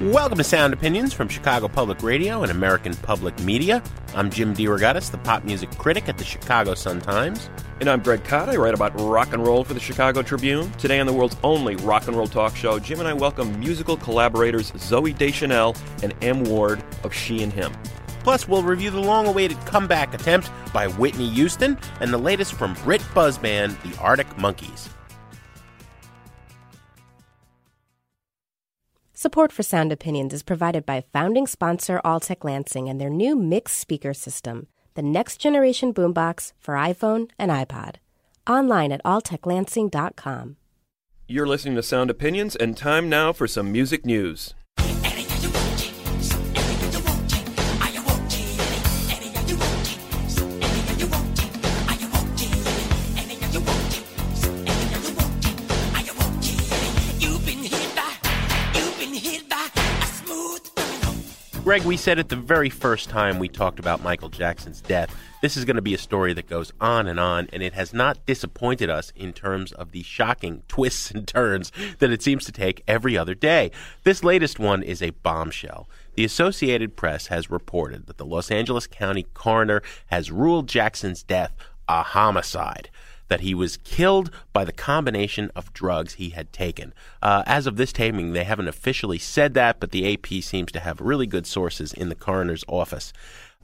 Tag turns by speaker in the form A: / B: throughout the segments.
A: Welcome to Sound Opinions from Chicago Public Radio and American Public Media. I'm Jim DeRogatis, the pop music critic at the Chicago Sun-Times.
B: And I'm Greg Kot. I write about rock and roll for the Chicago Tribune. Today on the world's only rock and roll talk show, Jim and I welcome musical collaborators Zooey Deschanel and M. Ward of She and Him.
A: Plus, we'll review the long-awaited comeback attempt by Whitney Houston and the latest from Brit buzz band, the Arctic Monkeys.
C: Support for Sound Opinions is provided by founding sponsor Altec Lansing and their new mixed speaker system, the next generation boombox for iPhone and iPod. Online at alteclansing.com.
B: You're listening to Sound Opinions, and time now for some music news.
A: Greg, we said it the very first time we talked about Michael Jackson's death. This is going to be a story that goes on and on, and it has not disappointed us in terms of the shocking twists and turns that it seems to take every other day. This latest one is a bombshell. The Associated Press has reported that the Los Angeles County coroner has ruled Jackson's death a homicide that he was killed by the combination of drugs he had taken. Uh, as of this taping, they haven't officially said that, but the AP seems to have really good sources in the coroner's office.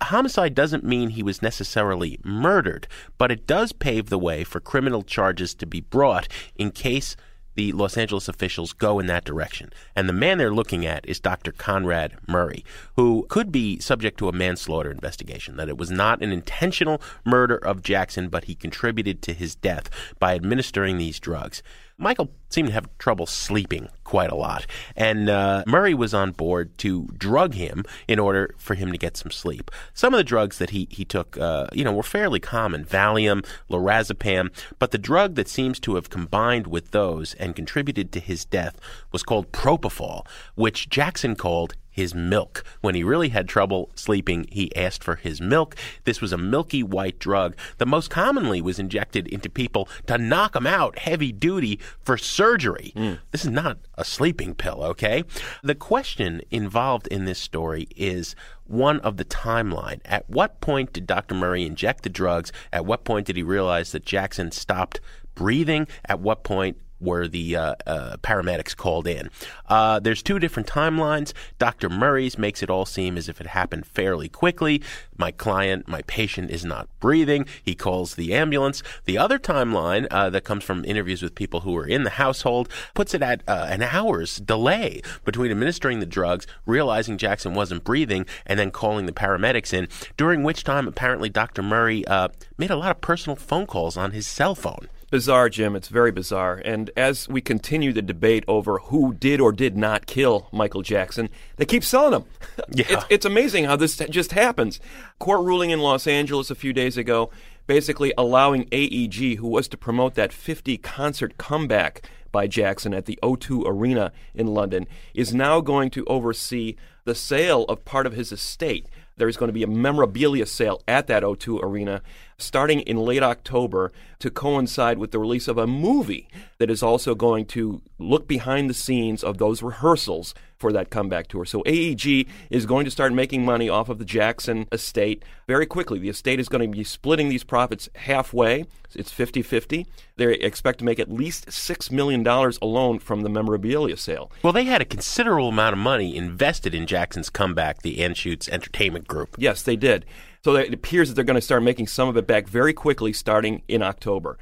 A: Homicide doesn't mean he was necessarily murdered, but it does pave the way for criminal charges to be brought in case the Los Angeles officials go in that direction. And the man they're looking at is Dr. Conrad Murray, who could be subject to a manslaughter investigation, that it was not an intentional murder of Jackson, but he contributed to his death by administering these drugs. Michael seemed to have trouble sleeping quite a lot, and uh, Murray was on board to drug him in order for him to get some sleep. Some of the drugs that he he took, uh, you know, were fairly common: Valium, lorazepam. But the drug that seems to have combined with those and contributed to his death was called propofol, which Jackson called his milk. When he really had trouble sleeping, he asked for his milk. This was a milky white drug that most commonly was injected into people to knock them out heavy duty for surgery. Mm. This is not a sleeping pill, okay? The question involved in this story is one of the timeline. At what point did Dr. Murray inject the drugs? At what point did he realize that Jackson stopped breathing? At what point were the uh, uh, paramedics called in. Uh, there's two different timelines. Dr. Murray's makes it all seem as if it happened fairly quickly. My client, my patient is not breathing. He calls the ambulance. The other timeline uh, that comes from interviews with people who were in the household puts it at uh, an hour's delay between administering the drugs, realizing Jackson wasn't breathing, and then calling the paramedics in, during which time apparently Dr. Murray uh, made a lot of personal phone calls on his cell phone
B: bizarre, Jim. It's very bizarre. And as we continue the debate over who did or did not kill Michael Jackson, they keep selling him.
A: Yeah.
B: It's, it's amazing how this just happens. Court ruling in Los Angeles a few days ago basically allowing AEG, who was to promote that 50 concert comeback by Jackson at the O2 Arena in London, is now going to oversee the sale of part of his estate There's going to be a memorabilia sale at that O2 Arena starting in late October to coincide with the release of a movie that is also going to look behind the scenes of those rehearsals for that comeback tour. So AEG is going to start making money off of the Jackson estate very quickly. The estate is going to be splitting these profits halfway. It's 50 50. They expect to make at least $6 million alone from the memorabilia sale.
A: Well, they had a considerable amount of money invested in Jackson's comeback, the Anschutz Entertainment Group.
B: Yes, they did. So it appears that they're going to start making some of it back very quickly starting in October.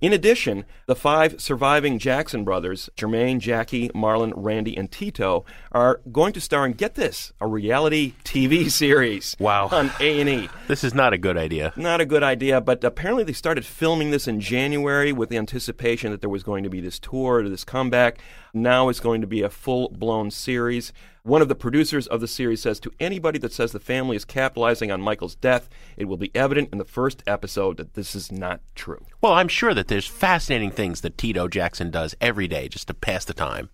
B: In addition, the five surviving Jackson brothers, Jermaine, Jackie, Marlon, Randy, and Tito, are going to star in, get this, a reality TV series.
A: Wow.
B: On A&E.
A: This is not a good idea.
B: Not a good idea, but apparently they started filming this in January with the anticipation that there was going to be this tour, this comeback. Now it's going to be a full-blown series. One of the producers of the series says to anybody that says the family is capitalizing on Michael's death, it will be evident in the first episode that this is not true.
A: Well, I'm sure that there's fascinating things that Tito Jackson does every day just to pass the time.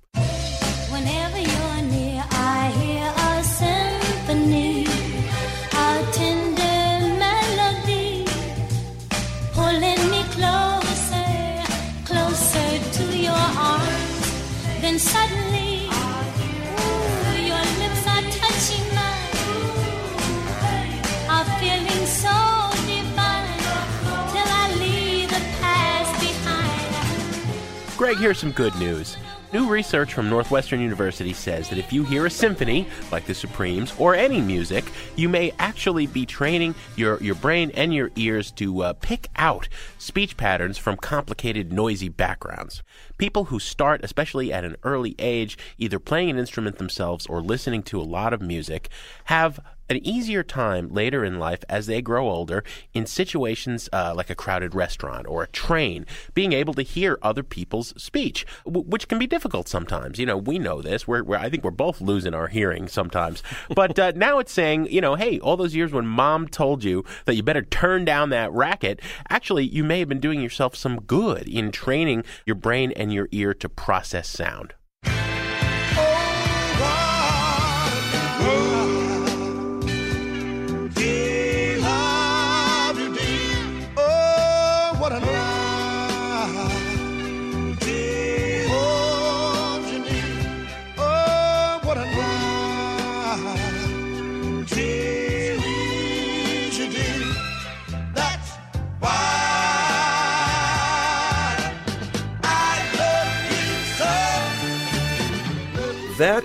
A: Greg, here's some good news. New research from Northwestern University says that if you hear a symphony, like the Supremes, or any music, you may actually be training your, your brain and your ears to uh, pick out speech patterns from complicated, noisy backgrounds. People who start, especially at an early age, either playing an instrument themselves or listening to a lot of music, have an easier time later in life as they grow older in situations uh, like a crowded restaurant or a train, being able to hear other people's speech, w- which can be difficult sometimes. You know, we know this. We're, we're I think we're both losing our hearing sometimes. But uh, now it's saying, you know, hey, all those years when mom told you that you better turn down that racket, actually, you may have been doing yourself some good in training your brain and your ear to process sound.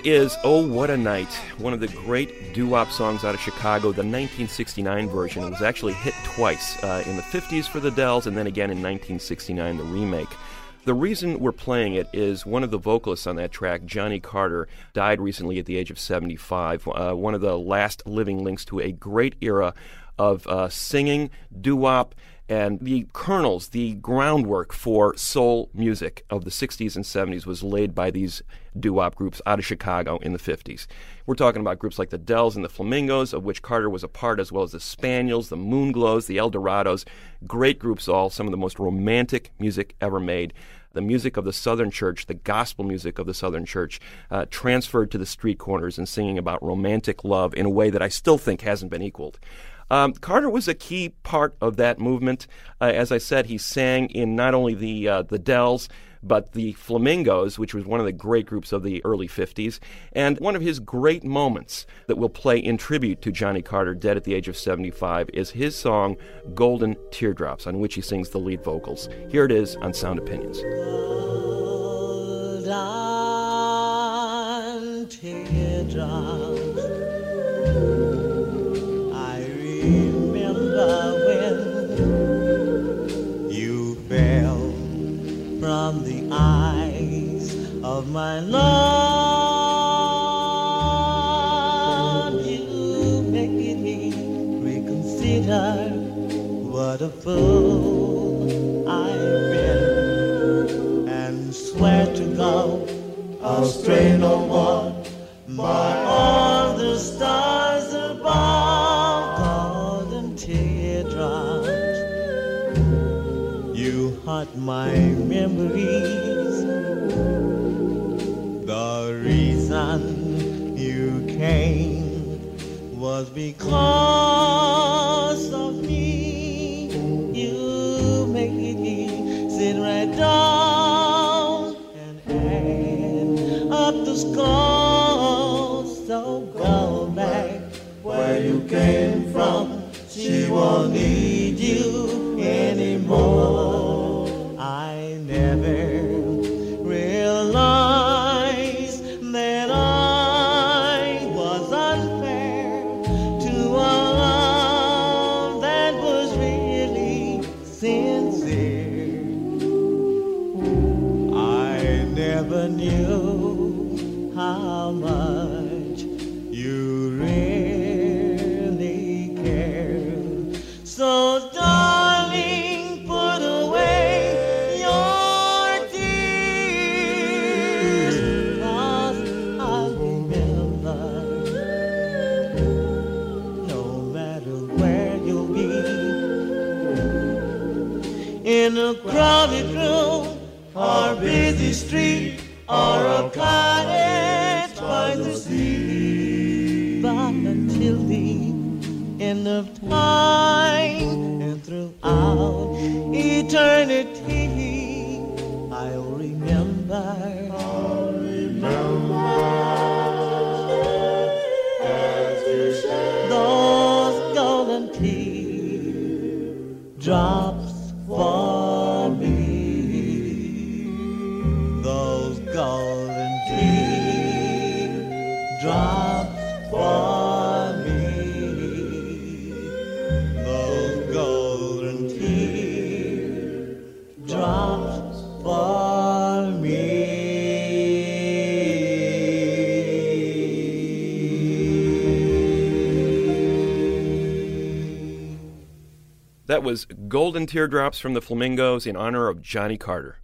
B: Is Oh What a Night, one of the great doo wop songs out of Chicago, the 1969 version. It was actually hit twice uh, in the 50s for the Dells and then again in 1969, the remake. The reason we're playing it is one of the vocalists on that track, Johnny Carter, died recently at the age of 75. Uh, one of the last living links to a great era of uh, singing, doo wop, and the kernels, the groundwork for soul music of the 60s and 70s was laid by these doo wop groups out of Chicago in the 50s. We're talking about groups like the Dells and the Flamingos, of which Carter was a part, as well as the Spaniels, the Moonglows, the Eldorados. Great groups, all, some of the most romantic music ever made the music of the Southern Church, the gospel music of the Southern Church, uh, transferred to the street corners and singing about romantic love in a way that I still think hasn't been equaled. Um, Carter was a key part of that movement. Uh, as I said, he sang in not only the uh, the Dells but the Flamingos, which was one of the great groups of the early 50s. And one of his great moments that we'll play in tribute to Johnny Carter, dead at the age of 75, is his song Golden Teardrops, on which he sings the lead vocals. Here it is on Sound Opinions.
D: Teardrops. Remember when you fell from the eyes of my love. You made me reconsider what a fool I've been and swear to God I'll stray no more my memories. The reason you came was because end of time and throughout eternity, I'll remember. Golden Teardrops
B: from the Flamingos in honor of Johnny Carter.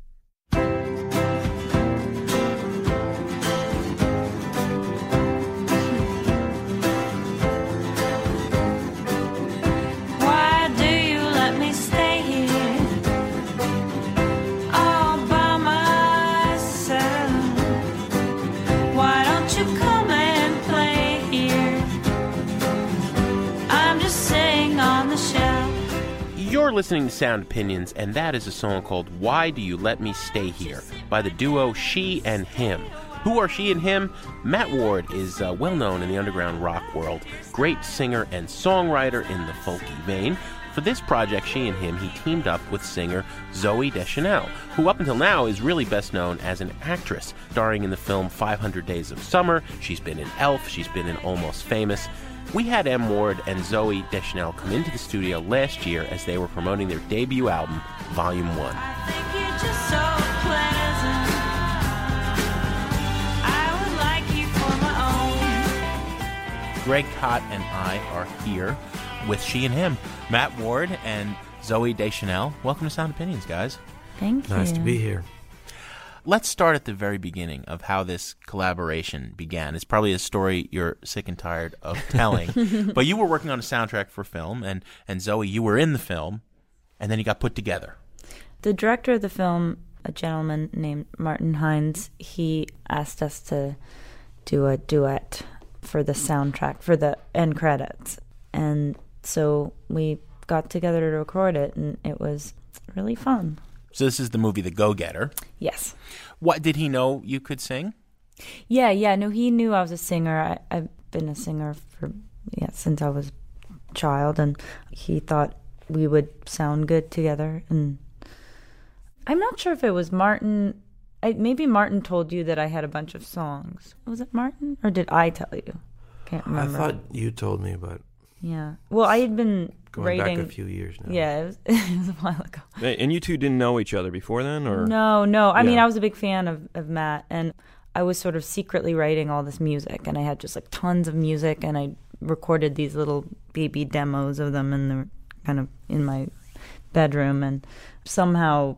A: Listening to Sound Opinions, and that is a song called Why Do You Let Me Stay Here by the duo She and Him. Who are She and Him? Matt Ward is uh, well known in the underground rock world, great singer and songwriter in the folky vein. For this project, She and Him, he teamed up with singer Zooey Deschanel, who up until now is really best known as an actress, starring in the film 500 Days of Summer. She's been in Elf, she's been in Almost Famous. We had M. Ward and Zooey Deschanel come into the studio last year as they were promoting their debut album, Volume 1.
E: You're just so pleasant. I would like you for my own.
A: Greg Kot and I are here with She and Him, Matt Ward and Zooey Deschanel. Welcome to Sound Opinions, guys.
F: Thank you.
G: Nice to be here.
A: Let's start at the very beginning of how this collaboration began. It's probably a story you're sick and tired of telling, but you were working on a soundtrack for film, and, and Zooey, you were in the film, and then you got put together.
F: The director of the film, a gentleman named Martin Hynes, he asked us to do a duet for the soundtrack, for the end credits. And so we got together to record it, and it was really fun.
A: So this is the movie The Go Getter.
F: Yes.
A: What did he know you could sing?
F: Yeah, yeah. No, he knew I was a singer. I, I've been a singer for yeah since I was a child, and he thought we would sound good together. And I'm not sure if it was Martin. I, maybe Martin told you that I had a bunch of songs. Was it Martin, or did I tell you? Can't remember.
G: I thought you told me but
F: Yeah. Well, I had been
G: Going back a few years now.
F: Yeah, it was, it was a while ago.
B: And you two didn't know each other before then, or
F: No, no. I mean, I was a big fan of, of Matt, and I was sort of secretly writing all this music, and I had just like tons of music, and I recorded these little baby demos of them, and they're kind of in my bedroom, and somehow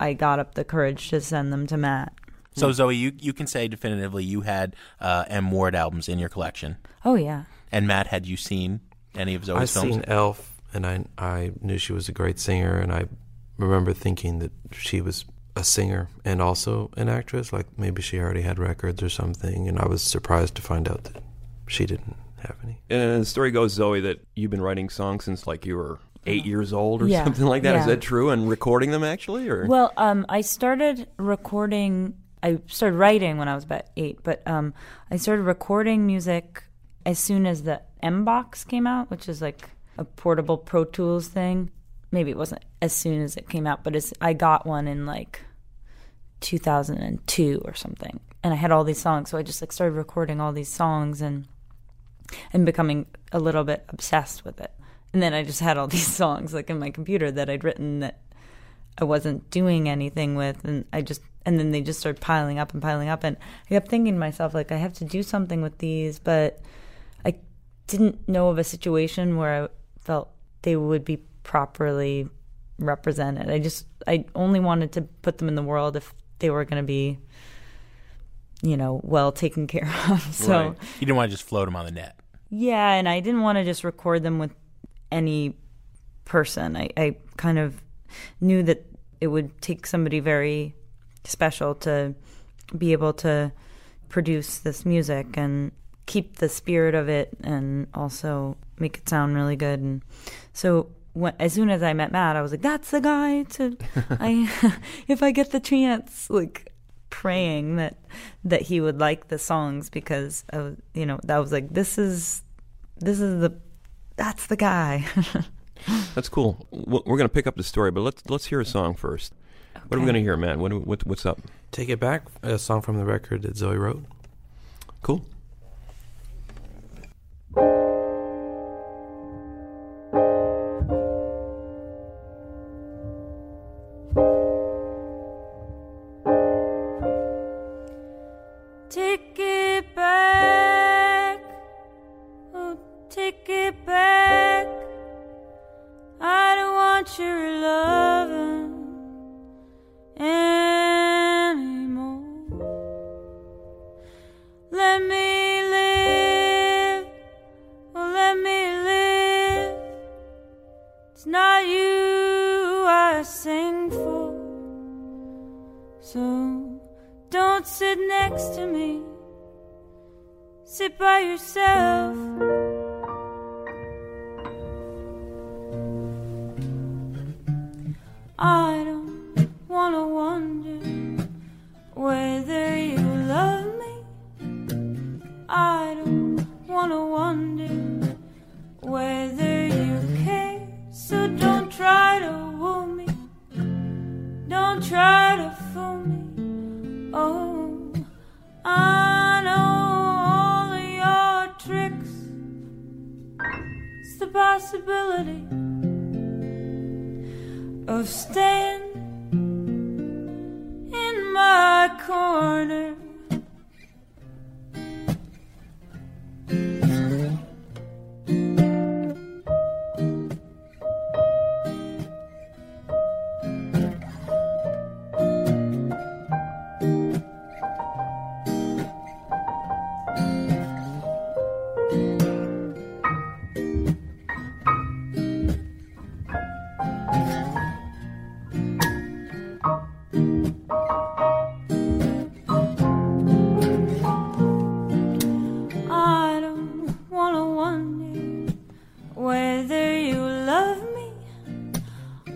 F: I got up the courage to send them to Matt.
A: So Zooey, you, you can say definitively you had uh, M. Ward albums in your collection.
F: Oh yeah.
A: And Matt, had you seen any of Zooey's
G: I've
A: films?
G: seen Elf, and I I knew she was a great singer, and I remember thinking that she was a singer and also an actress. Like maybe she already had records or something, and I was surprised to find out that she didn't have any.
B: And the story goes, Zooey, that you've been writing songs since like you were eight years old or
F: Yeah,
B: something like that. Is
F: yeah.
B: that true? And recording them actually, or
F: Well, um, I started recording. I started writing when I was about eight, but um, I started recording music as soon as the Mbox came out, which is like a portable Pro Tools thing. Maybe it wasn't as soon as it came out, but it's, I got one in like 2002 or something, and I had all these songs. So I just like started recording all these songs and and becoming a little bit obsessed with it. And then I just had all these songs like in my computer that I'd written that I wasn't doing anything with, and I just and then they just started piling up and piling up, and I kept thinking to myself like I have to do something with these, but didn't know of a situation where I felt they would be properly represented. I just I only wanted to put them in the world if they were going to be you know well taken care of. So
H: Right. you didn't want to just float them on the net.
F: yeah, and I didn't want to just record them with any person. I, I kind of knew that it would take somebody very special to be able to produce this music and keep the spirit of it and also make it sound really good. And so when, as soon as I met Matt, I was like, that's the guy to, I, if I get the chance, like praying that, that he would like the songs because I was, you know, that was like, this is, this is the, that's the guy.
B: That's cool. We're going to pick up the story, but let's let's hear a song first. What are we going to hear, Matt? What, what what's up?
G: Take It Back, a song from the record that Zooey wrote.
B: Cool.
E: Take it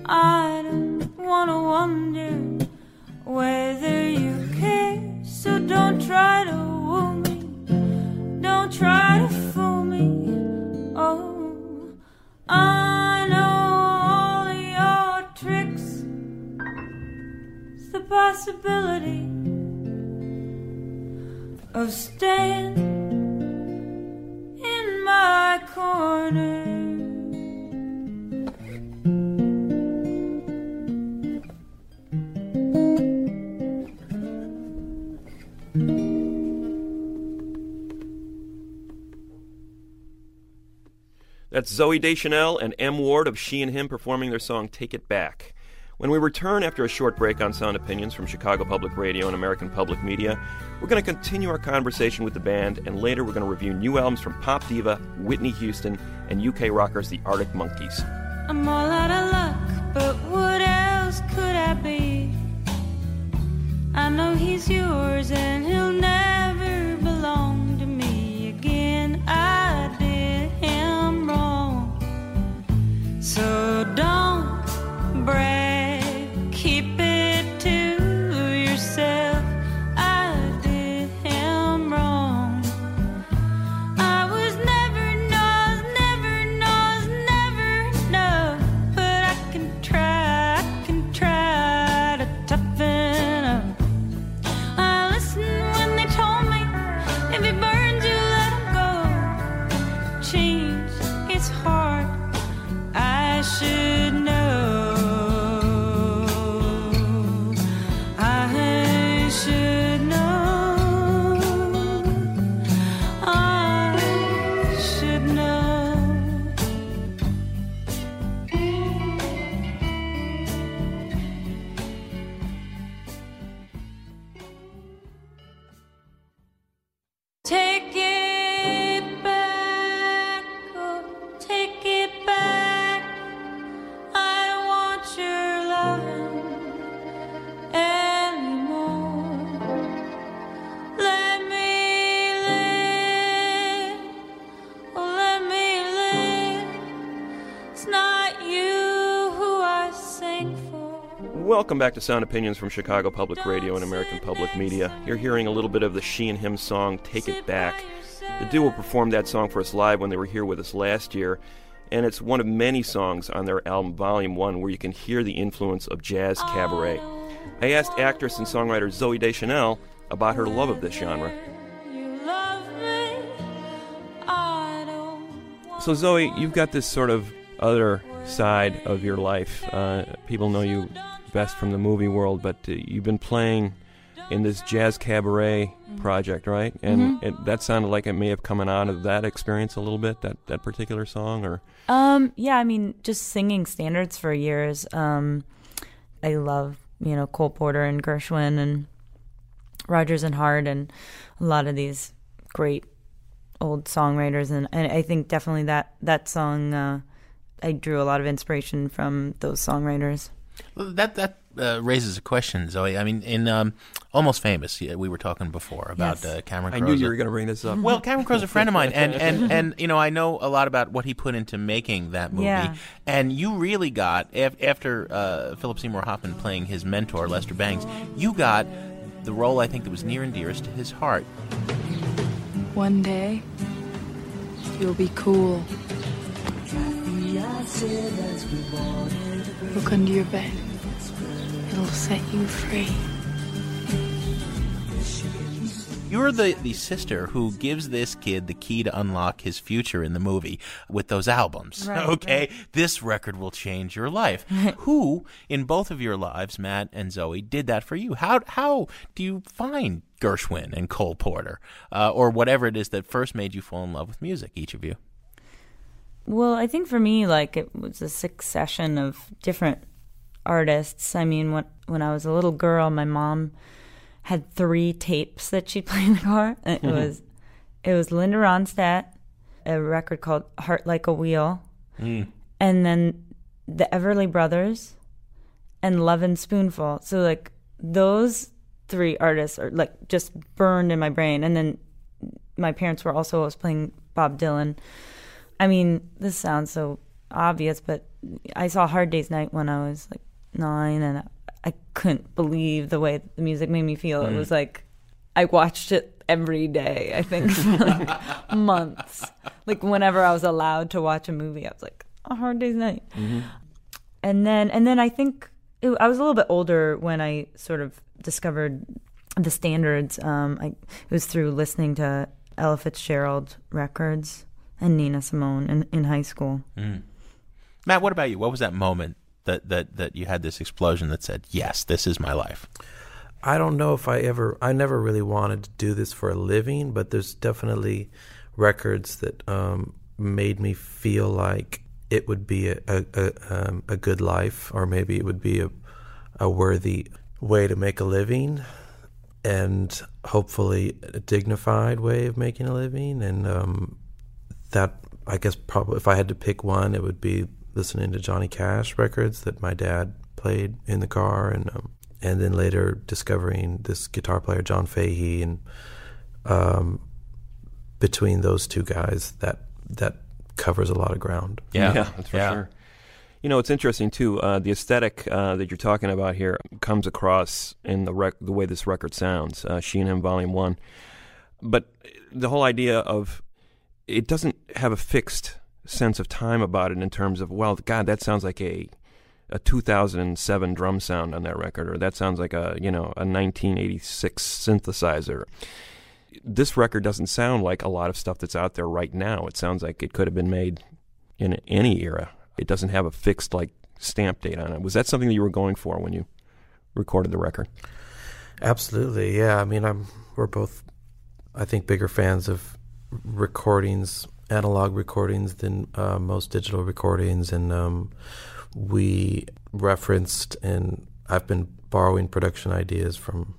E: I don't wanna wonder whether you care. So don't try to woo me. Don't try to fool me. Oh, I know all your tricks. It's the possibility of staying in my corner.
B: That's Zooey Deschanel and M. Ward of She and Him performing their song Take It Back. When we return after a short break on Sound Opinions from Chicago Public Radio and American Public Media, we're going to continue our conversation with the band, and later we're going to review new albums from pop diva Whitney Houston and UK rockers the Arctic Monkeys.
E: I'm all out of luck, but what else could I be? I know he's yours and he'll
B: Welcome back to Sound Opinions from Chicago Public Radio and American Public Media. You're hearing a little bit of the She and Him song, Take It Back. The duo performed that song for us live when they were here with us last year, and it's one of many songs on their album Volume 1 where you can hear the influence of jazz cabaret. I asked actress and songwriter Zooey Deschanel about her love of this genre. So, Zoe, you've got this sort of other side of your life. Uh, people know you best from the movie world, but uh, you've been playing in this jazz cabaret project, right? And
F: Mhm.
B: it, that sounded like it may have come out of that experience a little bit, that, that particular song, or
F: Um, yeah, I mean, just singing standards for years. Um, I love, you know, Cole Porter and Gershwin and Rodgers and Hart and a lot of these great old songwriters. And, and I think definitely that, that song, uh, I drew a lot of inspiration from those songwriters.
A: Well, That that uh, raises a question, Zooey. I mean, in um, Almost Famous, we were talking before about
B: Yes.
A: uh, Cameron.
B: I knew you were gonna bring this up.
A: Well, Cameron Crowe's a friend of mine, and and and you know, I know a lot about what he put into making that movie.
F: Yeah.
A: And you really got af- after uh, Philip Seymour Hoffman playing his mentor Lester Bangs, you got the role I think that was near and dearest to his heart.
I: One day, you'll be cool. Look under your bed. It'll set you free.
A: You're the, the sister who gives this kid the key to unlock his future in the movie with those albums.
F: Right,
A: okay? This record will change your life. who, in both of your lives, Matt and Zooey, did that for you? How, how do you find Gershwin and Cole Porter uh, or whatever it is that first made you fall in love with music, each of you?
F: Well, I think for me, like it was a succession of different artists. I mean, when when I was a little girl, my mom had three tapes that she'd play in the car. It
J: Mhm.
F: was it was Linda Ronstadt, a record called Heart Like a Wheel,
A: Mm.
F: and then the Everly Brothers, and Lovin' Spoonful. So like those three artists are like just burned in my brain. And then my parents were also always playing Bob Dylan. I mean, this sounds so obvious, but I saw Hard Day's Night when I was like nine, and I couldn't believe the way the music made me feel. It
J: Mm.
F: was like I watched it every day. I think for like months. Like whenever I was allowed to watch a movie, I was like, "A Hard Day's Night." and then and then I think it, I was a little bit older when I sort of discovered the standards. Um, I, it was through listening to Ella Fitzgerald records and Nina Simone in, in high school.
A: Mm. Matt, what about you? What was that moment that, that, that you had this explosion that said, yes, this is my life?
G: I don't know if I ever, I never really wanted to do this for a living, but there's definitely records that um, made me feel like it would be a a, a, um, a good life, or maybe it would be a, a worthy way to make a living, and hopefully a dignified way of making a living. And um, that, I guess, probably if I had to pick one, it would be listening to Johnny Cash records that my dad played in the car, and um, and then later discovering this guitar player John Fahey, and um, between those two guys, that that covers a lot of ground.
B: Yeah, that's for sure. You know, it's interesting too. Uh, the aesthetic uh, that you're talking about here comes across in the rec- the way this record sounds. Uh, She and Him, Volume One, but the whole idea of it doesn't have a fixed sense of time about it in terms of well, God, that sounds like a a 2007 drum sound on that record, or that sounds like a you know a 1986 synthesizer. This record doesn't sound like a lot of stuff that's out there right now. It sounds like it could have been made in any era it doesn't have a fixed like stamp date on it. Was that something that you were going for when you recorded the record?
G: Absolutely, yeah. I mean, I'm we're both, I think, bigger fans of recordings, analog recordings, than uh, most digital recordings, and um, we referenced and I've been borrowing production ideas from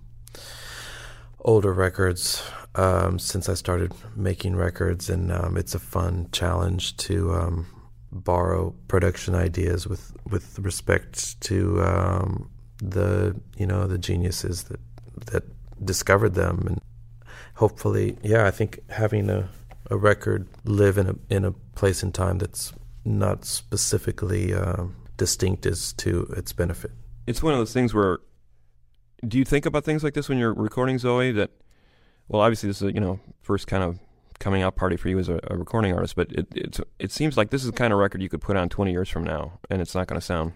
G: older records um, since I started making records, and um, it's a fun challenge to um, borrow production ideas with with respect to um, the you know the geniuses that that discovered them, and hopefully, yeah, I think having a a record live in a in a place and time that's not specifically uh, distinct is to its benefit.
B: It's one of those things where do you think about things like this when you're recording Zooey that well obviously this is a, you know first kind of coming out party for you as a, a recording artist but it it's, it seems like this is the kind of record you could put on 20 years from now and it's not going to sound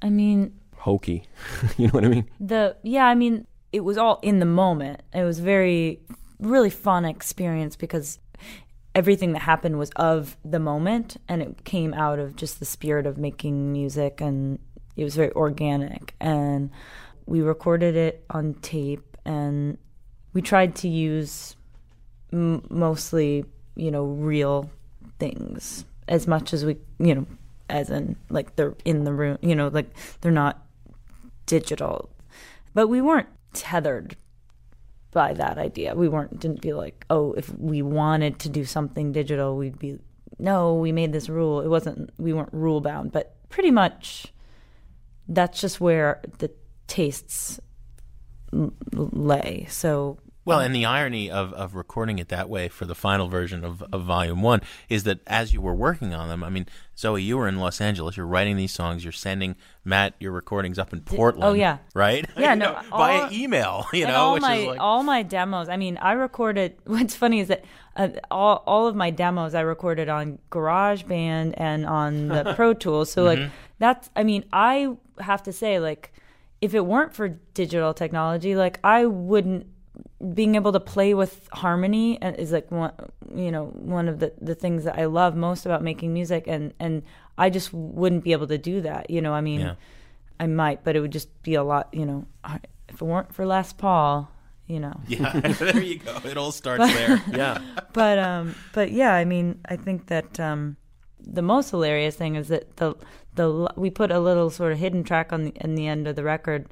F: I mean,
B: hokey you know what I mean
F: the yeah, I mean, it was all in the moment. It was very really fun experience because everything that happened was of the moment and it came out of just the spirit of making music and it was very organic. And we recorded it on tape and we tried to use m- mostly you know real things as much as we you know as in like they're in the room you know like they're not digital. But we weren't tethered by that idea. We weren't didn't feel like oh if we wanted to do something digital we'd be no we made this rule. It wasn't we weren't rule bound but pretty much that's just where the tastes lay. So
A: Well, and the irony of, of recording it that way for the final version of, of Volume 1 is that as you were working on them, I mean, Zooey, you were in Los Angeles, you're writing these songs, you're sending Matt your recordings up in Portland.
F: oh, yeah.
A: Right?
F: Yeah, no,
A: know, via email, you know,
F: all
A: which
F: my
A: is like.
F: all my demos. I mean, I recorded. What's funny is that uh, all all of my demos I recorded on GarageBand and on the Pro Tools. So like
A: Mhm.
F: that's. I mean, I have to say like, if it weren't for digital technology, like I wouldn't being able to play with harmony uh, is like one you know one of the the things that I love most about making music and and I just wouldn't be able to do that you know I mean
A: Yeah.
F: I might but it would just be a lot you know if it weren't for Les Paul you know
A: Yeah, there you go. It all starts there. Yeah.
F: but um but yeah I mean I think that um the most hilarious thing is that the the we put a little sort of hidden track on the in the end of the record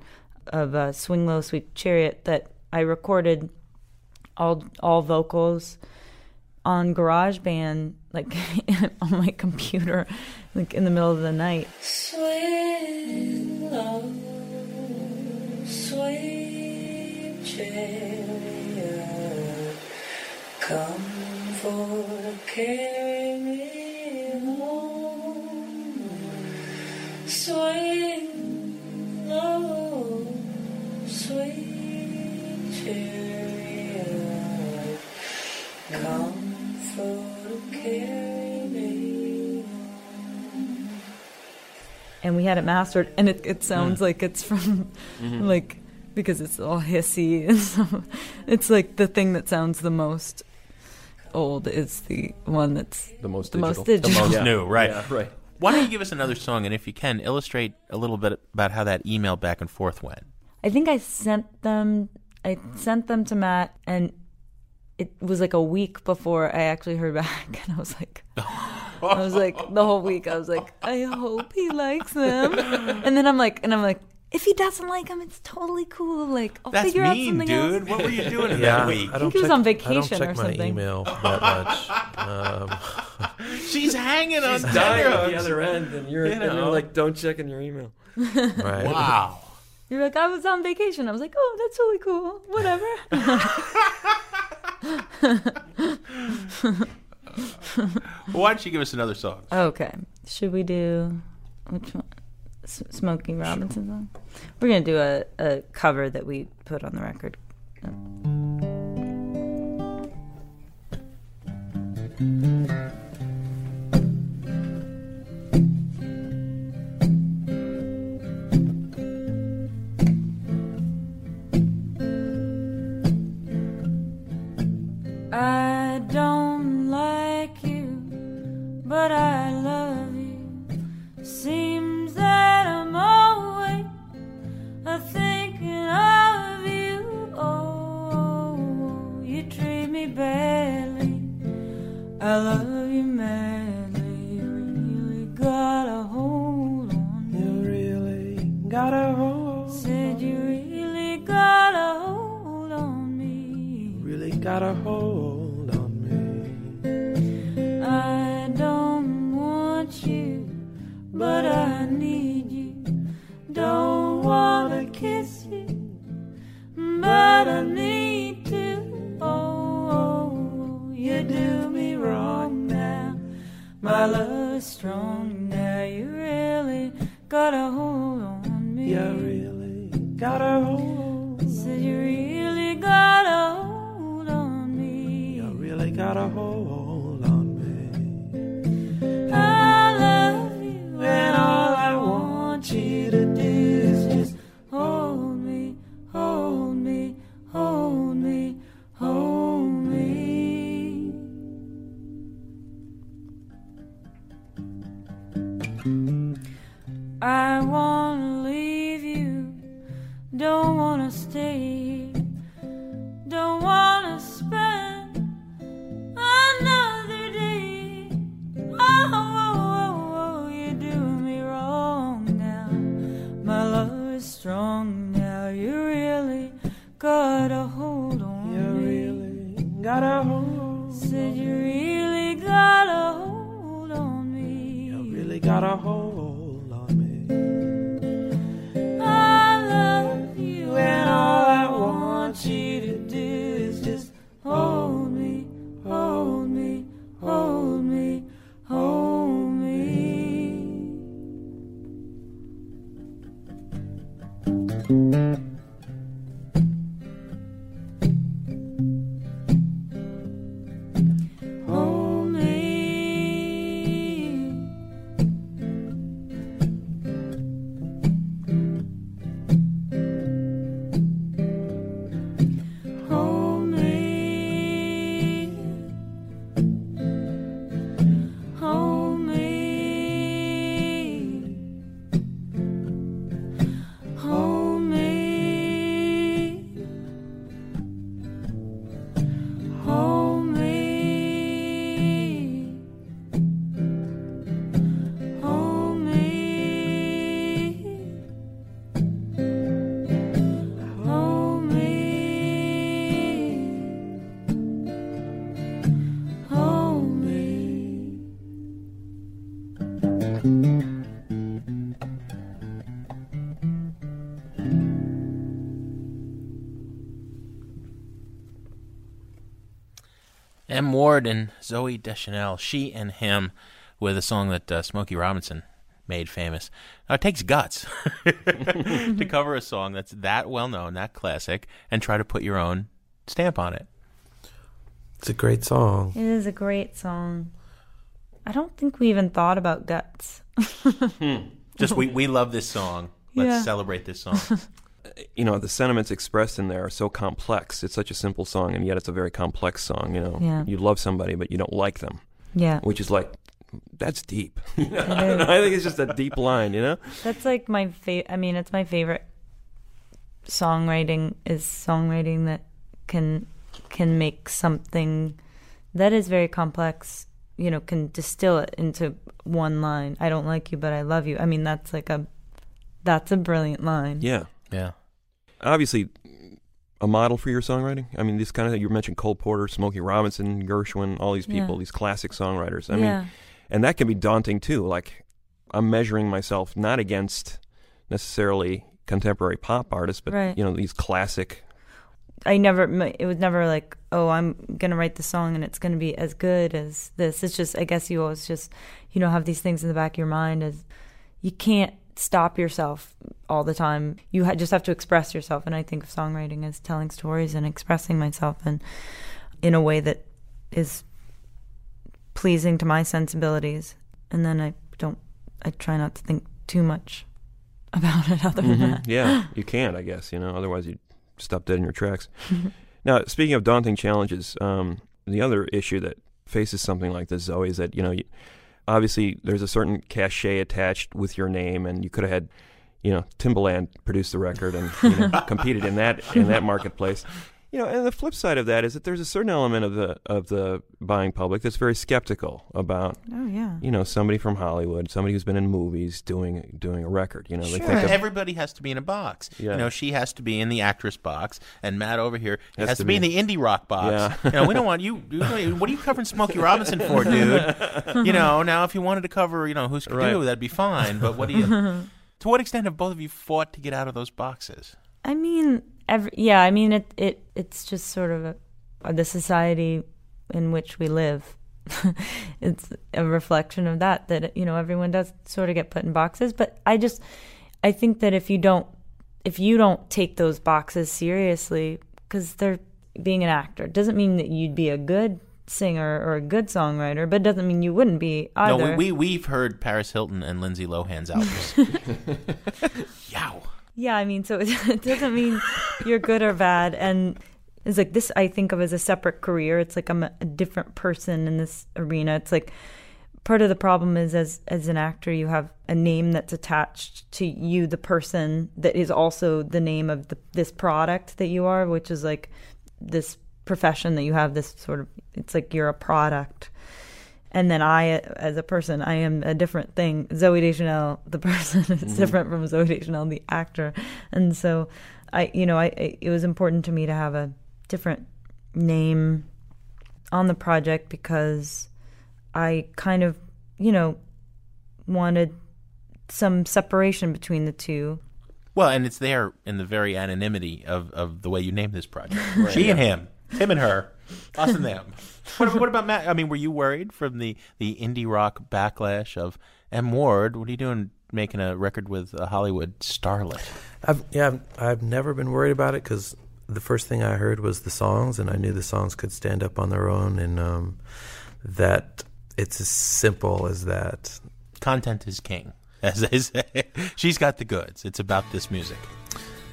F: of uh, "Swing Low, Sweet Chariot" that I recorded all all vocals on GarageBand, like on my computer, like in the middle of the night.
K: Swing low, sweet chariot, come for carry me home. Swing low, sweet chariot, come for carry me
F: and we had it mastered and it, it sounds like it's from
K: Mhm.
F: like because it's all hissy and so it's like the thing that sounds the most old is the one that's
B: the most
F: the most
A: The
F: digital
A: most new, right?
B: Yeah, right.
A: Why don't you give us another song, and if you can, illustrate a little bit about how that email back and forth went.
F: I think I sent them I sent them to Matt and it was like a week before I actually heard back and I was like I was like the whole week I was like I hope he likes them and then I'm like and I'm like if he doesn't like them it's totally cool like I'll
A: That's
F: figure out
A: mean,
F: something
A: dude.
F: else
A: What were you doing
G: Yeah,
A: that week?
G: I don't
F: he was
G: check,
F: on
G: I
F: vacation
G: don't check
F: or
G: my
F: something.
G: email that much. Um,
A: She's hanging on
B: dying on the
A: tenterhooks.
B: other end, and you're,
A: You
B: and you're
A: know.
B: like, don't check in your email.
G: right.
A: Wow.
F: You're like I was on vacation I was like oh that's totally cool whatever
A: Why don't you give us another song?
F: Okay. Should we do which one? S- Smokey Robinson song? We're gonna do a, a cover that we put on the record. I
L: stay don't wanna spend another day. Oh, oh, oh, oh, oh you do me wrong now. My love is strong now. You really got a hold on
M: You
L: me.
M: You really got a hold.
L: Said you really got a hold on me.
M: You really got a hold
A: M. Ward and Zooey Deschanel, she and him, with a song that uh, Smokey Robinson made famous. Now, it takes guts to cover a song that's that well known, that classic, and try to put your own stamp on it.
M: It's a great song.
F: It is a great song. I don't think we even thought about guts.
A: Just we, we love this song. Let's
F: Yeah.
A: celebrate this song.
B: you know the sentiments expressed in there are so complex. It's such a simple song, and yet it's a very complex song. You know,
F: Yeah.
B: you love somebody, but you don't like them.
F: Yeah.
B: which is like that's deep. I
F: is.
B: think it's just a deep line. You know,
F: That's like my favorite. I mean, it's my favorite songwriting is songwriting that can can make something that is very complex. You know, can distill it into one line. I don't like you, but I love you. I mean, that's like a that's a brilliant line.
B: yeah,
A: yeah.
B: Obviously, a model for your songwriting. I mean, this kind of thing, you mentioned Cole Porter, Smokey Robinson, Gershwin, all these people,
F: Yeah.
B: these classic songwriters. I
F: Yeah.
B: mean, and that can be daunting too. Like I'm measuring myself not against necessarily contemporary pop artists, but
F: Right.
B: you know these classic.
F: I never. It was never like, oh, I'm gonna write the song and it's gonna be as good as this. It's just, I guess you always just, you know, have these things in the back of your mind as you can't stop yourself all the time. You ha- just have to express yourself. And I think of songwriting as telling stories and expressing myself and in a way that is pleasing to my sensibilities. And then I don't. I try not to think too much about it other than
B: Mhm.
F: that.
B: Yeah, you can't, I guess. You know, otherwise you'd stop dead in your tracks. now, speaking of daunting challenges, um, the other issue that faces something like this, is that you know, you, obviously there's a certain cachet attached with your name, and you could have had, you know, Timbaland produce the record and you know, competed in that in that marketplace. You know, and the flip side of that is that there's a certain element of the of the buying public that's very skeptical about.
F: Oh, yeah.
B: You know, somebody from Hollywood, somebody who's been in movies doing doing a record. You know, they
A: Sure.
B: think of,
A: Everybody has to be in a box.
B: Yeah.
A: You know, she has to be in the actress box, and Matt over here has,
B: Has
A: to,
B: to
A: be,
B: be-
A: in the indie rock box.
B: Yeah.
A: you know, we don't want you. you- What are you covering Smokey Robinson for, dude? You know, now if you wanted to cover, you know, who's
B: Right.
A: do, that'd be fine. But what do you? to what extent have both of you fought to get out of those boxes?
F: I mean, every, yeah, I mean, it, it it's just sort of a, the society in which we live. it's a reflection of that, that, you know, everyone does sort of get put in boxes. But I just, I think that if you don't, if you don't take those boxes seriously, because they're being an actor, doesn't mean that you'd be a good singer or a good songwriter, but it doesn't mean you wouldn't be either.
A: No, we, we we've heard Paris Hilton and Lindsay Lohan's albums. Yow.
F: Yeah, I mean, so it, doesn't mean you're good or bad. And it's like this, I think of as a separate career. It's like I'm a, a different person in this arena. It's like part of the problem is as as an actor, you have a name that's attached to you, the person that is also the name of the, this product that you are, which is like this profession that you have. This sort of, it's like you're a product and then I, as a person, I am a different thing. Zooey Deschanel, the person, is
B: Mm-hmm.
F: different from Zooey Deschanel, the actor, and so I, you know, I, I it was important to me to have a different name on the project because I kind of, you know, wanted some separation between the two.
A: Well, and it's there in the very anonymity of, of the way you name this project.
B: Right.
A: She and him, him and her, us and them. What, about- what about Matt? I mean, were you worried from the, the indie rock backlash of M. Ward? What are you doing making a record with a Hollywood starlet?
G: I've yeah, I've, I've never been worried about it because the first thing I heard was the songs, and I knew the songs could stand up on their own, and um, that it's as simple as that.
A: Content is king. As they say, she's got the goods. It's about this music.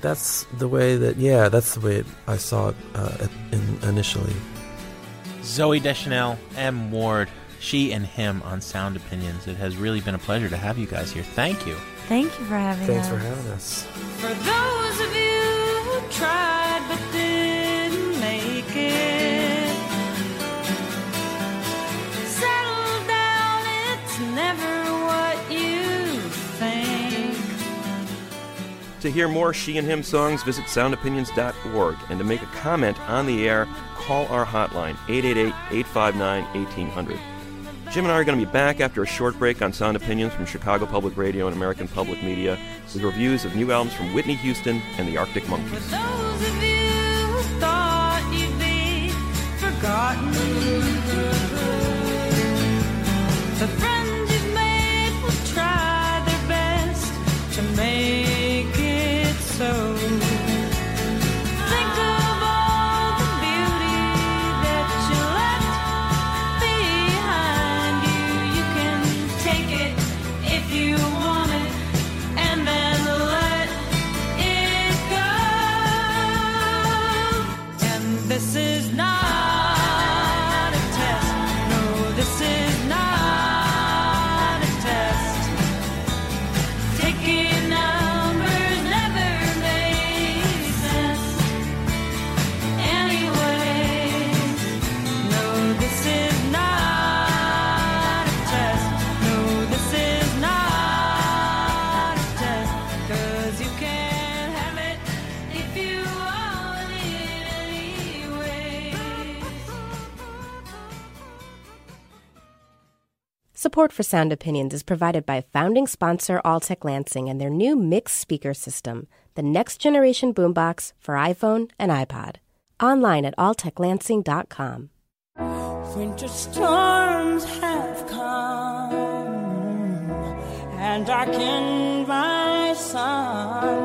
G: That's the way that yeah, that's the way I saw it uh, in, initially.
A: Zooey Deschanel, M. Ward, she and him on Sound Opinions. It has really been a pleasure to have you guys here. Thank you.
F: Thank you for having us.
G: Thanks for having us.
E: For those of you who tried
B: To hear more She and Him songs, visit soundopinions.org. And to make a comment on the air, call our hotline, 888 859 1800. Jim and I are going to be back after a short break on Sound Opinions from Chicago Public Radio and American Public Media with reviews of new albums from Whitney Houston and the Arctic Monkeys.
E: The so.
C: Support for Sound Opinions is provided by founding sponsor Altec Lansing and their new mixed speaker system, the next generation boombox for iPhone and iPod. Online at alteclansing.com.
E: Winter storms have come and darkened my sun.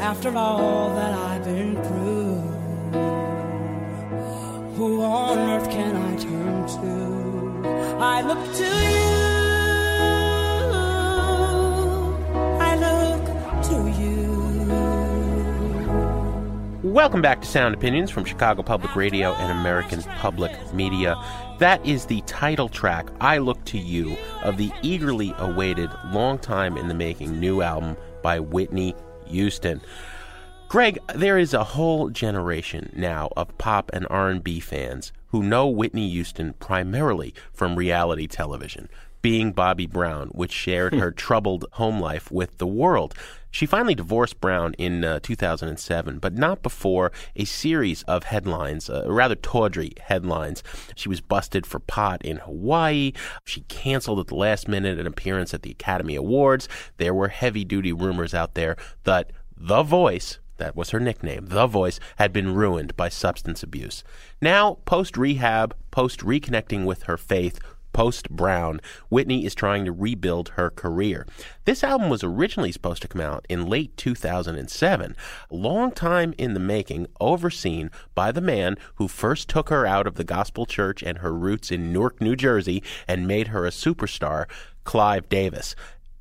E: After all that I've been through, who on earth can? I look to you. I look to you.
A: Welcome back to Sound Opinions from Chicago Public Radio and American Public Media. That is the title track, I Look to You, of the eagerly awaited, long time in the making new album by Whitney Houston. Greg, there is a whole generation now of pop and R&B fans who know Whitney Houston primarily from reality television, being Bobby Brown, which shared her troubled home life with the world. She finally divorced Brown in uh, 2007, but not before a series of headlines, uh, rather tawdry headlines. She was busted for pot in Hawaii. She canceled at the last minute an appearance at the Academy Awards. There were heavy duty rumors out there that The Voice, that was her nickname, The Voice, had been ruined by substance abuse. Now, post rehab, post reconnecting with her faith, post Brown, Whitney is trying to rebuild her career. This album was originally supposed to come out in late 2007, a long time in the making, overseen by the man who first took her out of the gospel church and her roots in Newark, New Jersey, and made her a superstar, Clive Davis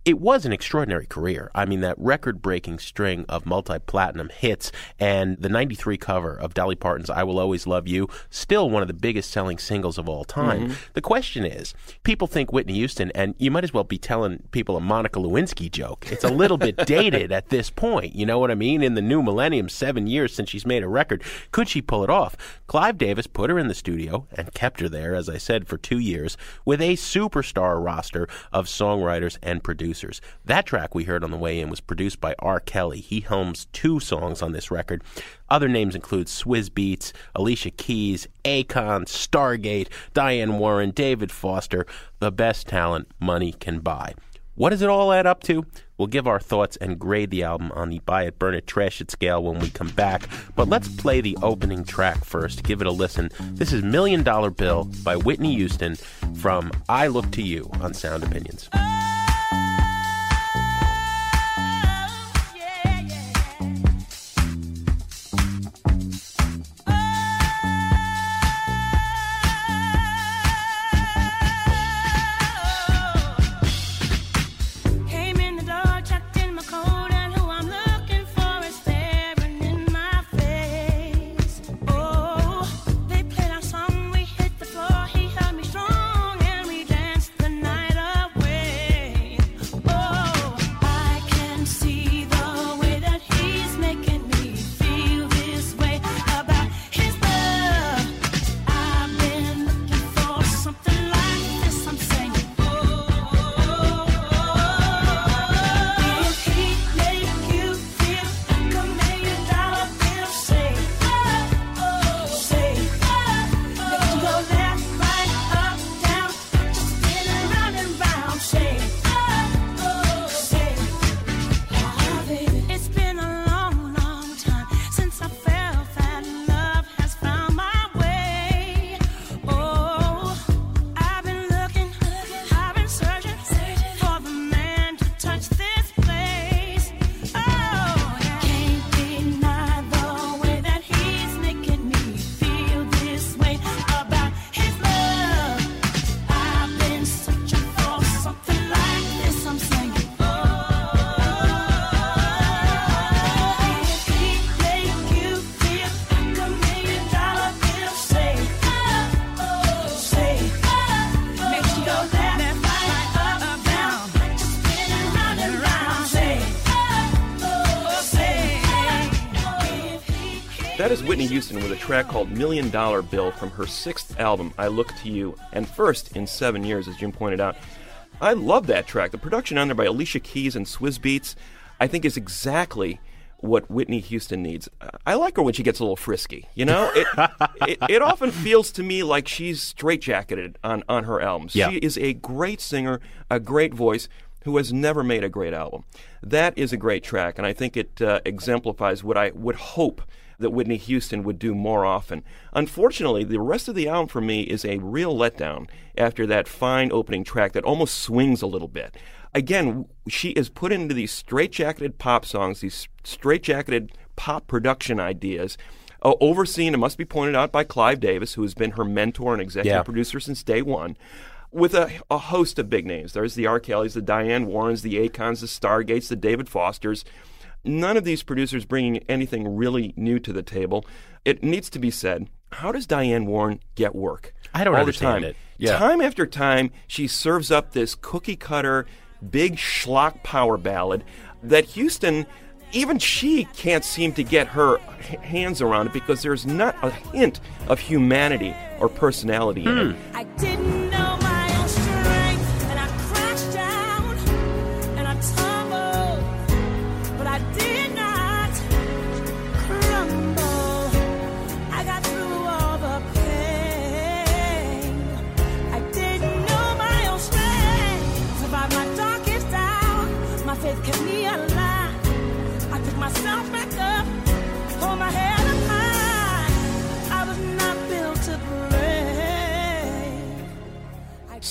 A: it was an extraordinary career. I mean, that record breaking string of multi platinum hits and the 93 cover of Dolly Parton's I Will Always Love You, still one of the biggest selling singles of all time.
B: Mm-hmm.
A: The question is people think Whitney Houston, and you might as well be telling people a Monica Lewinsky joke. It's a little bit dated at this point. You know what I mean? In the new millennium, seven years since she's made a record, could she pull it off? Clive Davis put her in the studio and kept her there, as I said, for two years with a superstar roster of songwriters and producers producers. That track we heard on the way in was produced by R. Kelly. He helms two songs on this record. Other names include Swizz Beatz, Alicia Keys, Akon, Stargate, Diane Warren, David Foster, the best talent money can buy. What does it all add up to? We'll give our thoughts and grade the album on the buy it, burn it, trash it scale when we come back. But let's play the opening track first. Give it a listen. This is Million Dollar Bill by Whitney Houston from I Look to You on Sound Opinions.
B: Ah. With a track called Million Dollar Bill from her sixth album, I Look to You, and first in seven years, as Jim pointed out. I love that track. The production on there by Alicia Keys and Swizz Beatz, I think, is exactly what Whitney Houston needs. I like her when she gets a little frisky. You know, it it, it often feels to me like she's straitjacketed on on her albums.
A: Yeah.
B: She is a great singer, a great voice. Who has never made a great album? That is a great track, and I think it uh, exemplifies what I would hope that Whitney Houston would do more often. Unfortunately, the rest of the album for me is a real letdown after that fine opening track that almost swings a little bit. Again, she is put into these straitjacketed pop songs, these straitjacketed pop production ideas. Uh, overseen, it must be pointed out, by Clive Davis, who has been her mentor and executive
A: Yeah.
B: producer since day one, with a, a host of big names. There's the R. Kellys, the Diane Warrens, the Akons, the Stargates, the David Fosters. None of these producers bringing anything really new to the table. It needs to be said. How does Diane Warren get work?
A: I don't
B: All
A: understand
B: the time.
A: it. Yeah.
B: Time after time, she serves up this cookie cutter, big schlock power ballad that Houston even she can't seem to get her hands around it because there's not a hint of humanity or personality in it.
E: Hmm.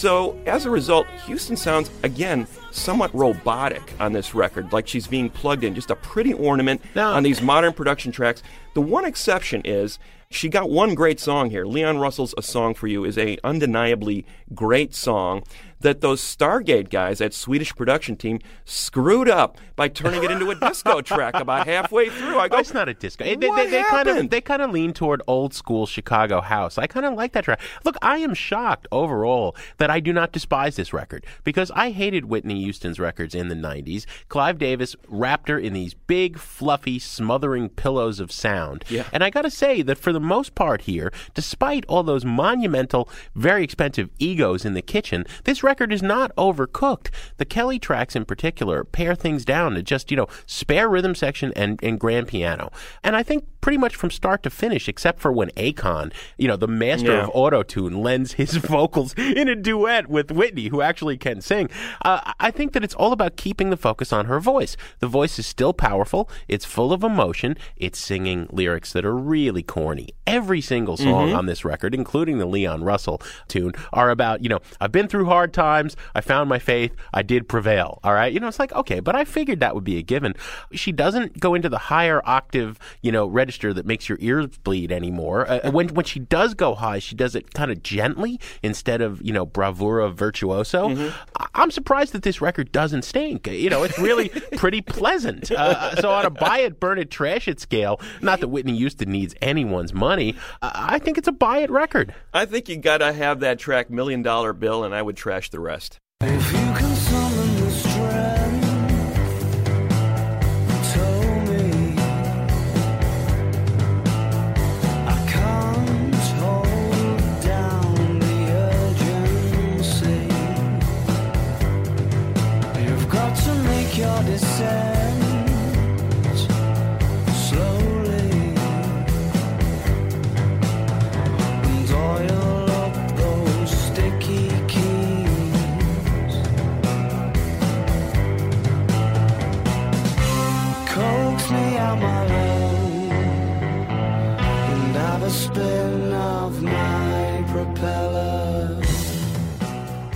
B: So, as a result, Houston sounds, again, somewhat robotic on this record, like she's being plugged in, just a pretty ornament on these modern production tracks. The one exception is she got one great song here. Leon Russell's A Song for You is a undeniably great song that those Stargate guys, that Swedish production team, screwed up by turning it into a disco track about halfway through. I go,
A: it's not a disco. They,
B: What
A: they, they kind of they kind of lean toward old school Chicago house. I kind of like that track. Look, I am shocked overall that I do not despise this record because I hated Whitney Houston's records in the '90s. Clive Davis wrapped her in these big, fluffy, smothering pillows of sound.
B: Yeah.
A: And I got to say that for the most part here, despite all those monumental, very expensive egos in the kitchen, this record is not overcooked. The Kelly tracks in particular pare things down to just, you know, spare rhythm section and, and grand piano. And I think pretty much from start to finish, except for when Akon, you know, the master
B: Yeah.
A: of autotune, lends his vocals in a duet with Whitney, who actually can sing. Uh, I think that it's all about keeping the focus on her voice. The voice is still powerful. It's full of emotion. It's singing lyrics that are really corny. Every single song
B: Mhm.
A: on this record, including the Leon Russell tune, are about, you know, I've been through hard times. I found my faith. I did prevail. All right. You know, it's like, okay, but I figured that would be a given. She doesn't go into the higher octave, you know, register that makes your ears bleed anymore. Uh, when, when she does go high, she does it kind of gently instead of, you know, bravura virtuoso. I- I'm surprised that this record doesn't stink. You know, it's really pretty pleasant. Uh, so on a buy it, burn it, trash it scale, not that Whitney Houston needs anyone's money, I I think it's a buy it record.
B: I think you gotta have that track Million Dollar Bill, and I would trash the rest.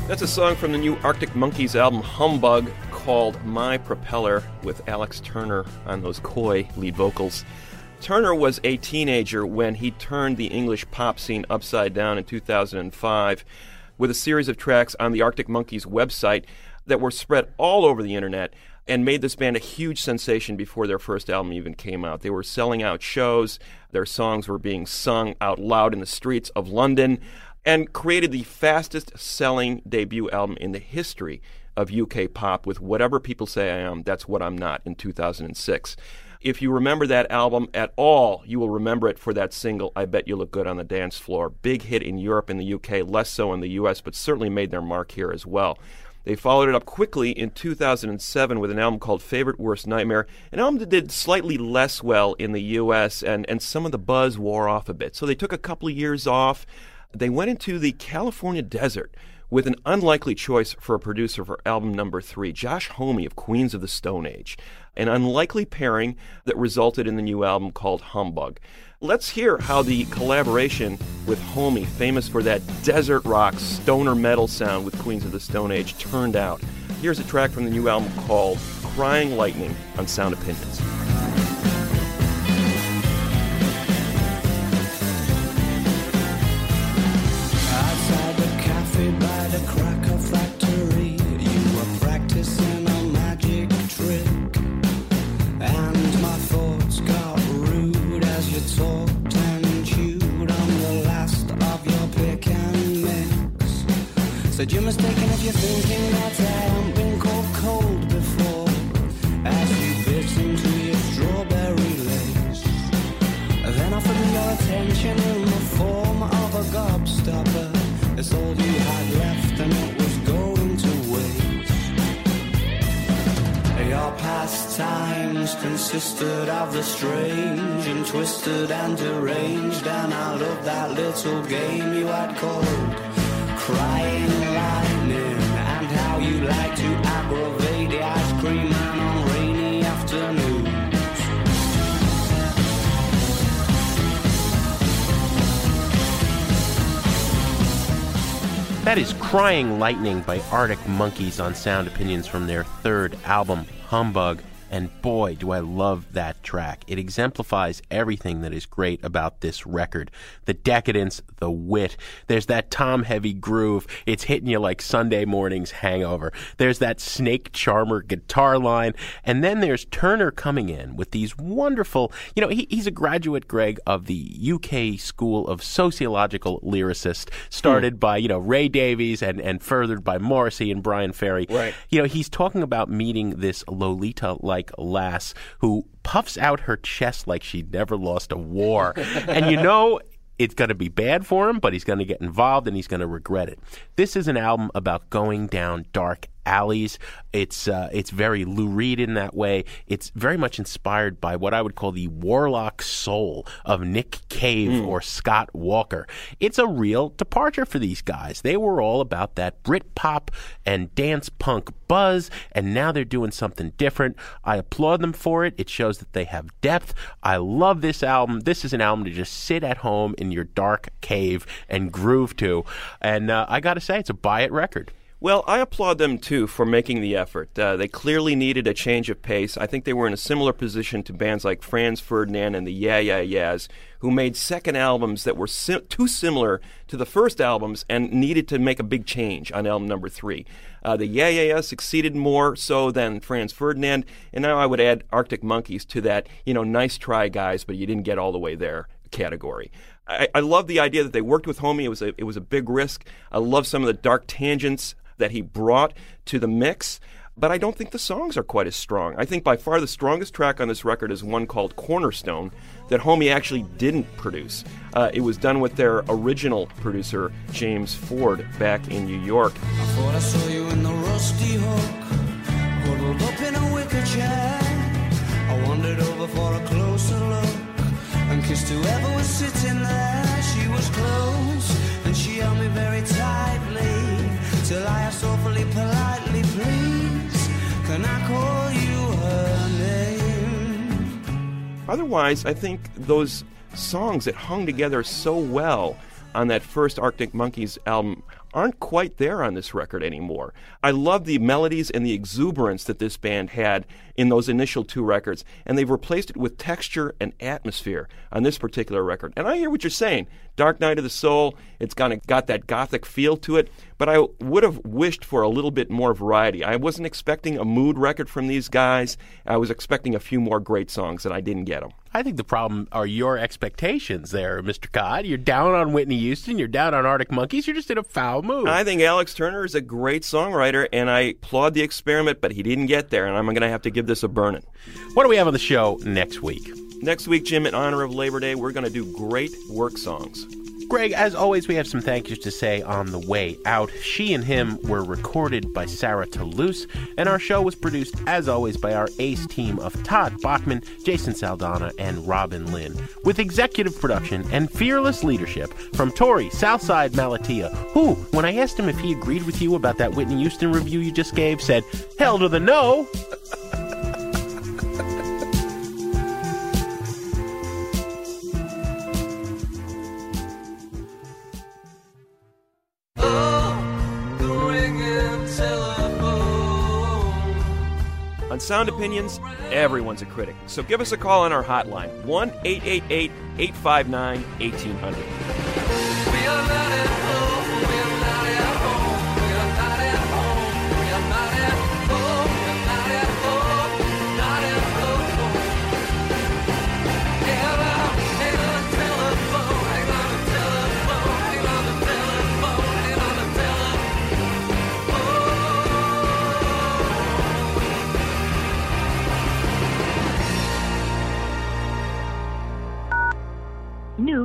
B: That's a song from the new Arctic Monkeys album Humbug called My Propeller with Alex Turner on those coy lead vocals. Turner was a teenager when he turned the English pop scene upside down in 2005 with a series of tracks on the Arctic Monkeys website that were spread all over the internet and made this band a huge sensation before their first album even came out. They were selling out shows, their songs were being sung out loud in the streets of London, and created the fastest selling debut album in the history of UK pop with Whatever People Say I Am, That's What I'm Not in 2006. If you remember that album at all, you will remember it for that single, I Bet You Look Good on the Dance Floor. Big hit in Europe and the UK, less so in the US, but certainly made their mark here as well. They followed it up quickly in 2007 with an album called Favorite Worst Nightmare, an album that did slightly less well in the US, and, and some of the buzz wore off a bit. So they took a couple of years off. They went into the California desert with an unlikely choice for a producer for album number three, Josh Homme of Queens of the Stone Age. An unlikely pairing that resulted in the new album called Humbug. Let's hear how the collaboration with Homme, famous for that desert rock stoner metal sound with Queens of the Stone Age, turned out. Here's a track from the new album called Crying Lightning on Sound Opinions.
D: Said you're mistaken if you're thinking that I haven't been cold, cold before. As you bit into your strawberry lace, then offered me your attention in the form of a gobstopper. It's all you had left, and it was going to waste. Your
N: pastimes consisted of the strange and twisted and deranged, and I loved that little game you had called Crying Lightning, and how you like to aggravate the ice cream man on rainy afternoons.
A: That is Crying Lightning by Arctic Monkeys on Sound Opinions from their third album, Humbug. And boy, do I love that track. It exemplifies everything that is great about this record the decadence, the wit. There's that tom heavy groove. It's hitting you like Sunday morning's hangover. There's that Snake Charmer guitar line. And then there's Turner coming in with these wonderful, you know, he, he's a graduate, Greg, of the UK School of Sociological Lyricists, started by, you know, Ray Davies and, and furthered by Morrissey and Bryan Ferry.
B: Right.
A: You know, he's talking about meeting this Lolita like lass who puffs out her chest like she'd never lost a war. and you know, it's going to be bad for him, but he's going to get involved and he's going to regret it. This is an album about going down dark alleys. It's uh, it's very Lou Reed in that way. It's very much inspired by what I would call the warlock soul of Nick Cave or Scott Walker. It's a real departure for these guys. They were all about that Brit pop and dance punk buzz, and now they're doing something different. I applaud them for it. It shows that they have depth. I love this album. This is an album to just sit at home in your dark cave and groove to. And uh, I got to say, it's a buy it record.
B: Well, I applaud them too for making the effort. Uh, they clearly needed a change of pace. I think they were in a similar position to bands like Franz Ferdinand and the Yeah Yeah Yeahs, who made second albums that were sim- too similar to the first albums and needed to make a big change on album number three. Uh, the Yeah Yeah Yeahs succeeded more so than Franz Ferdinand, and now I would add Arctic Monkeys to that, you know, nice try guys, but you didn't get all the way there category. I, I love the idea that they worked with Homme. It was a, it was a big risk. I love some of the dark tangents that he brought to the mix. But I don't think the songs are quite as strong. I think by far the strongest track on this record is one called Cornerstone that Homme actually didn't produce. Uh, it was done with their original producer, James Ford, back in New York.
N: I I saw you in the rusty hook, huddled up in a wicker chair. I wandered over for a closer look and kissed whoever was sitting there. She was close and she held me very tightly till I politely, please, can I call you her name?
B: Otherwise, I think those songs that hung together so well on that first Arctic Monkeys album aren't quite there on this record anymore. I love the melodies and the exuberance that this band had in those initial two records, and they've replaced it with texture and atmosphere on this particular record. And I hear what you're saying. Dark Night of the Soul, it's kind of got that gothic feel to it, but I would have wished for a little bit more variety. I wasn't expecting a mood record from these guys. I was expecting a few more great songs, and I didn't get them.
A: I think the problem are your expectations there, Mr. Kot. You're down on Whitney Houston. You're down on Arctic Monkeys. You're just in a foul mood.
B: I think Alex Turner is a great songwriter, and I applaud the experiment, but he didn't get there, and I'm going to have to give this a burning.
A: What do we have on the show next week?
B: Next week, Jim, in honor of Labor Day, we're going to do great work songs.
A: Greg, as always, we have some thank yous to say on the way out. She and Him were recorded by Sarah Toulouse, and our show was produced, as always, by our ace team of Todd Bachman, Jason Saldanha, and Robin Linn, with executive production and fearless leadership from Torey Southside Malatia, who, when I asked him if he agreed with you about that Whitney Houston review you just gave, said, Hell to the no!
B: Sound Opinions, everyone's a critic. So give us a call on our hotline 1 888 859 1800.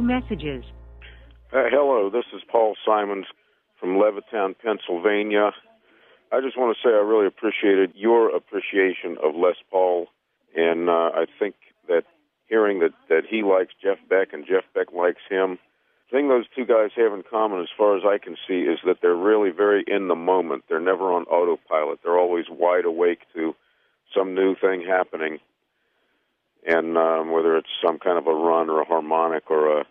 O: Messages.
P: Uh, hello, this is Paul Simons from Levittown, Pennsylvania. I just want to say I really appreciated your appreciation of Les Paul, and uh, I think that hearing that that he likes Jeff Beck and Jeff Beck likes him. The thing those two guys have in common, as far as I can see, is that they're really very in the moment. They're never on autopilot. They're always wide awake to some new thing happening, and um, whether it's some kind of a run or a harmonic or a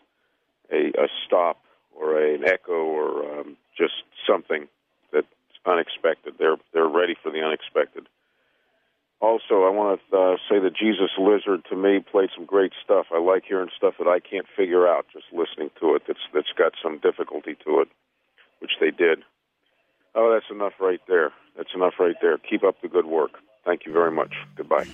P: a, a stop or a, an echo or um, just something that's unexpected. They're they're ready for the unexpected. Also, I want to uh, say that Jesus Lizard to me played some great stuff. I like hearing stuff that I can't figure out just listening to it. That's that's got some difficulty to it, which they did. Oh, that's enough right there. That's enough right there. Keep up the good work. Thank you very much. Goodbye.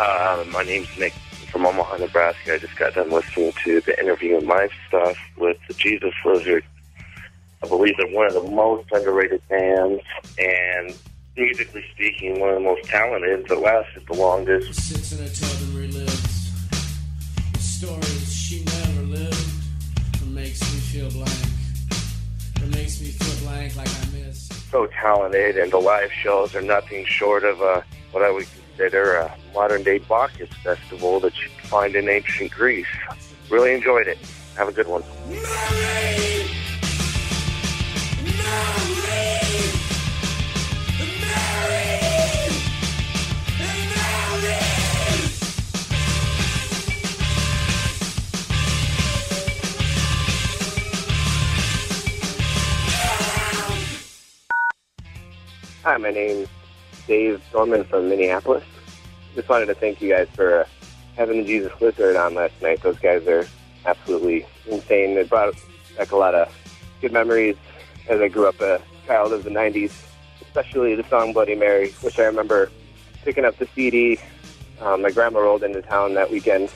Q: Uh, my name's Nick from Omaha, Nebraska. I just got done listening to the interview and live stuff with the Jesus Lizard. I believe they're one of the most underrated bands, and musically speaking, one of the most talented that lasted the longest.
M: Sits in a tub and relives the stories she never lived. It makes me feel blank. It makes me feel blank like I miss.
Q: So talented, and the live shows are nothing short of uh, what I would consider a modern day Bacchus festival that you find in ancient Greece. Really enjoyed it. Have a good one. Hi, my name's Dave Norman from Minneapolis. Just wanted to thank you guys for uh, having the Jesus Lizard on last night. Those guys are absolutely insane. They brought back a lot of good memories as I grew up a child of the 90s, especially the song Bloody Mary, which I remember picking up the CD. Um, my grandma rolled into town that weekend,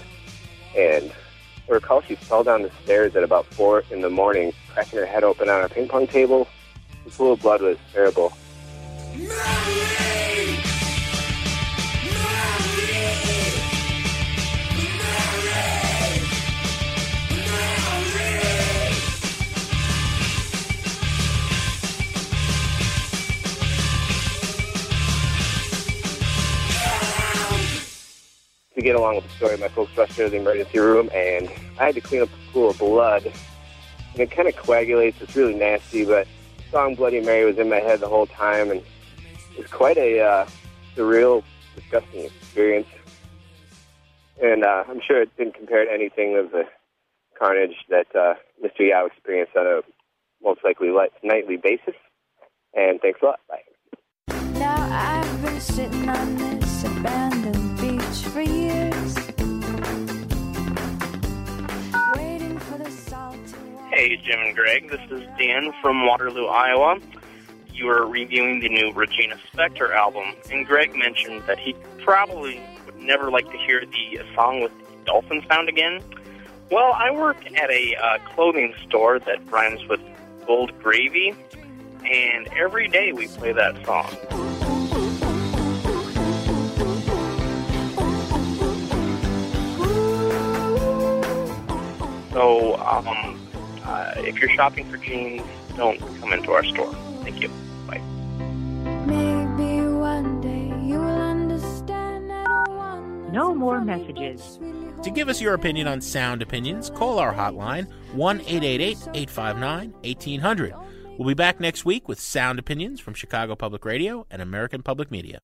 Q: and I recall she fell down the stairs at about 4 in the morning, cracking her head open on our ping pong table. The pool of blood was terrible. to get along with the story, my folks rushed into the emergency room, and I had to clean up a pool of blood. And it kind of coagulates. It's really nasty, but the song Bloody Mary was in my head the whole time, and it was quite a uh, surreal, disgusting experience. And uh, I'm sure it didn't compare to anything of the carnage that uh, Mr. Yow experienced on a most likely li- nightly basis. And thanks a lot. Bye.
H: Now I've been sitting on this abandoned for years,
R: Hey, Jim and Greg. This is Dan from Waterloo, Iowa. You were reviewing the new Regina Spektor album, and Greg mentioned that he probably would never like to hear the song with the dolphin sound again. Well, I work at a uh, clothing store that rhymes with gold gravy, and every day we play that song. So, um, uh, if you're shopping for jeans, don't come into our store. Thank you. Bye.
H: Maybe one day you will understand that one.
O: No more messages.
A: To give us your opinion on sound opinions, call our hotline 1 888 859 1800. We'll be back next week with sound opinions from Chicago Public Radio and American Public Media.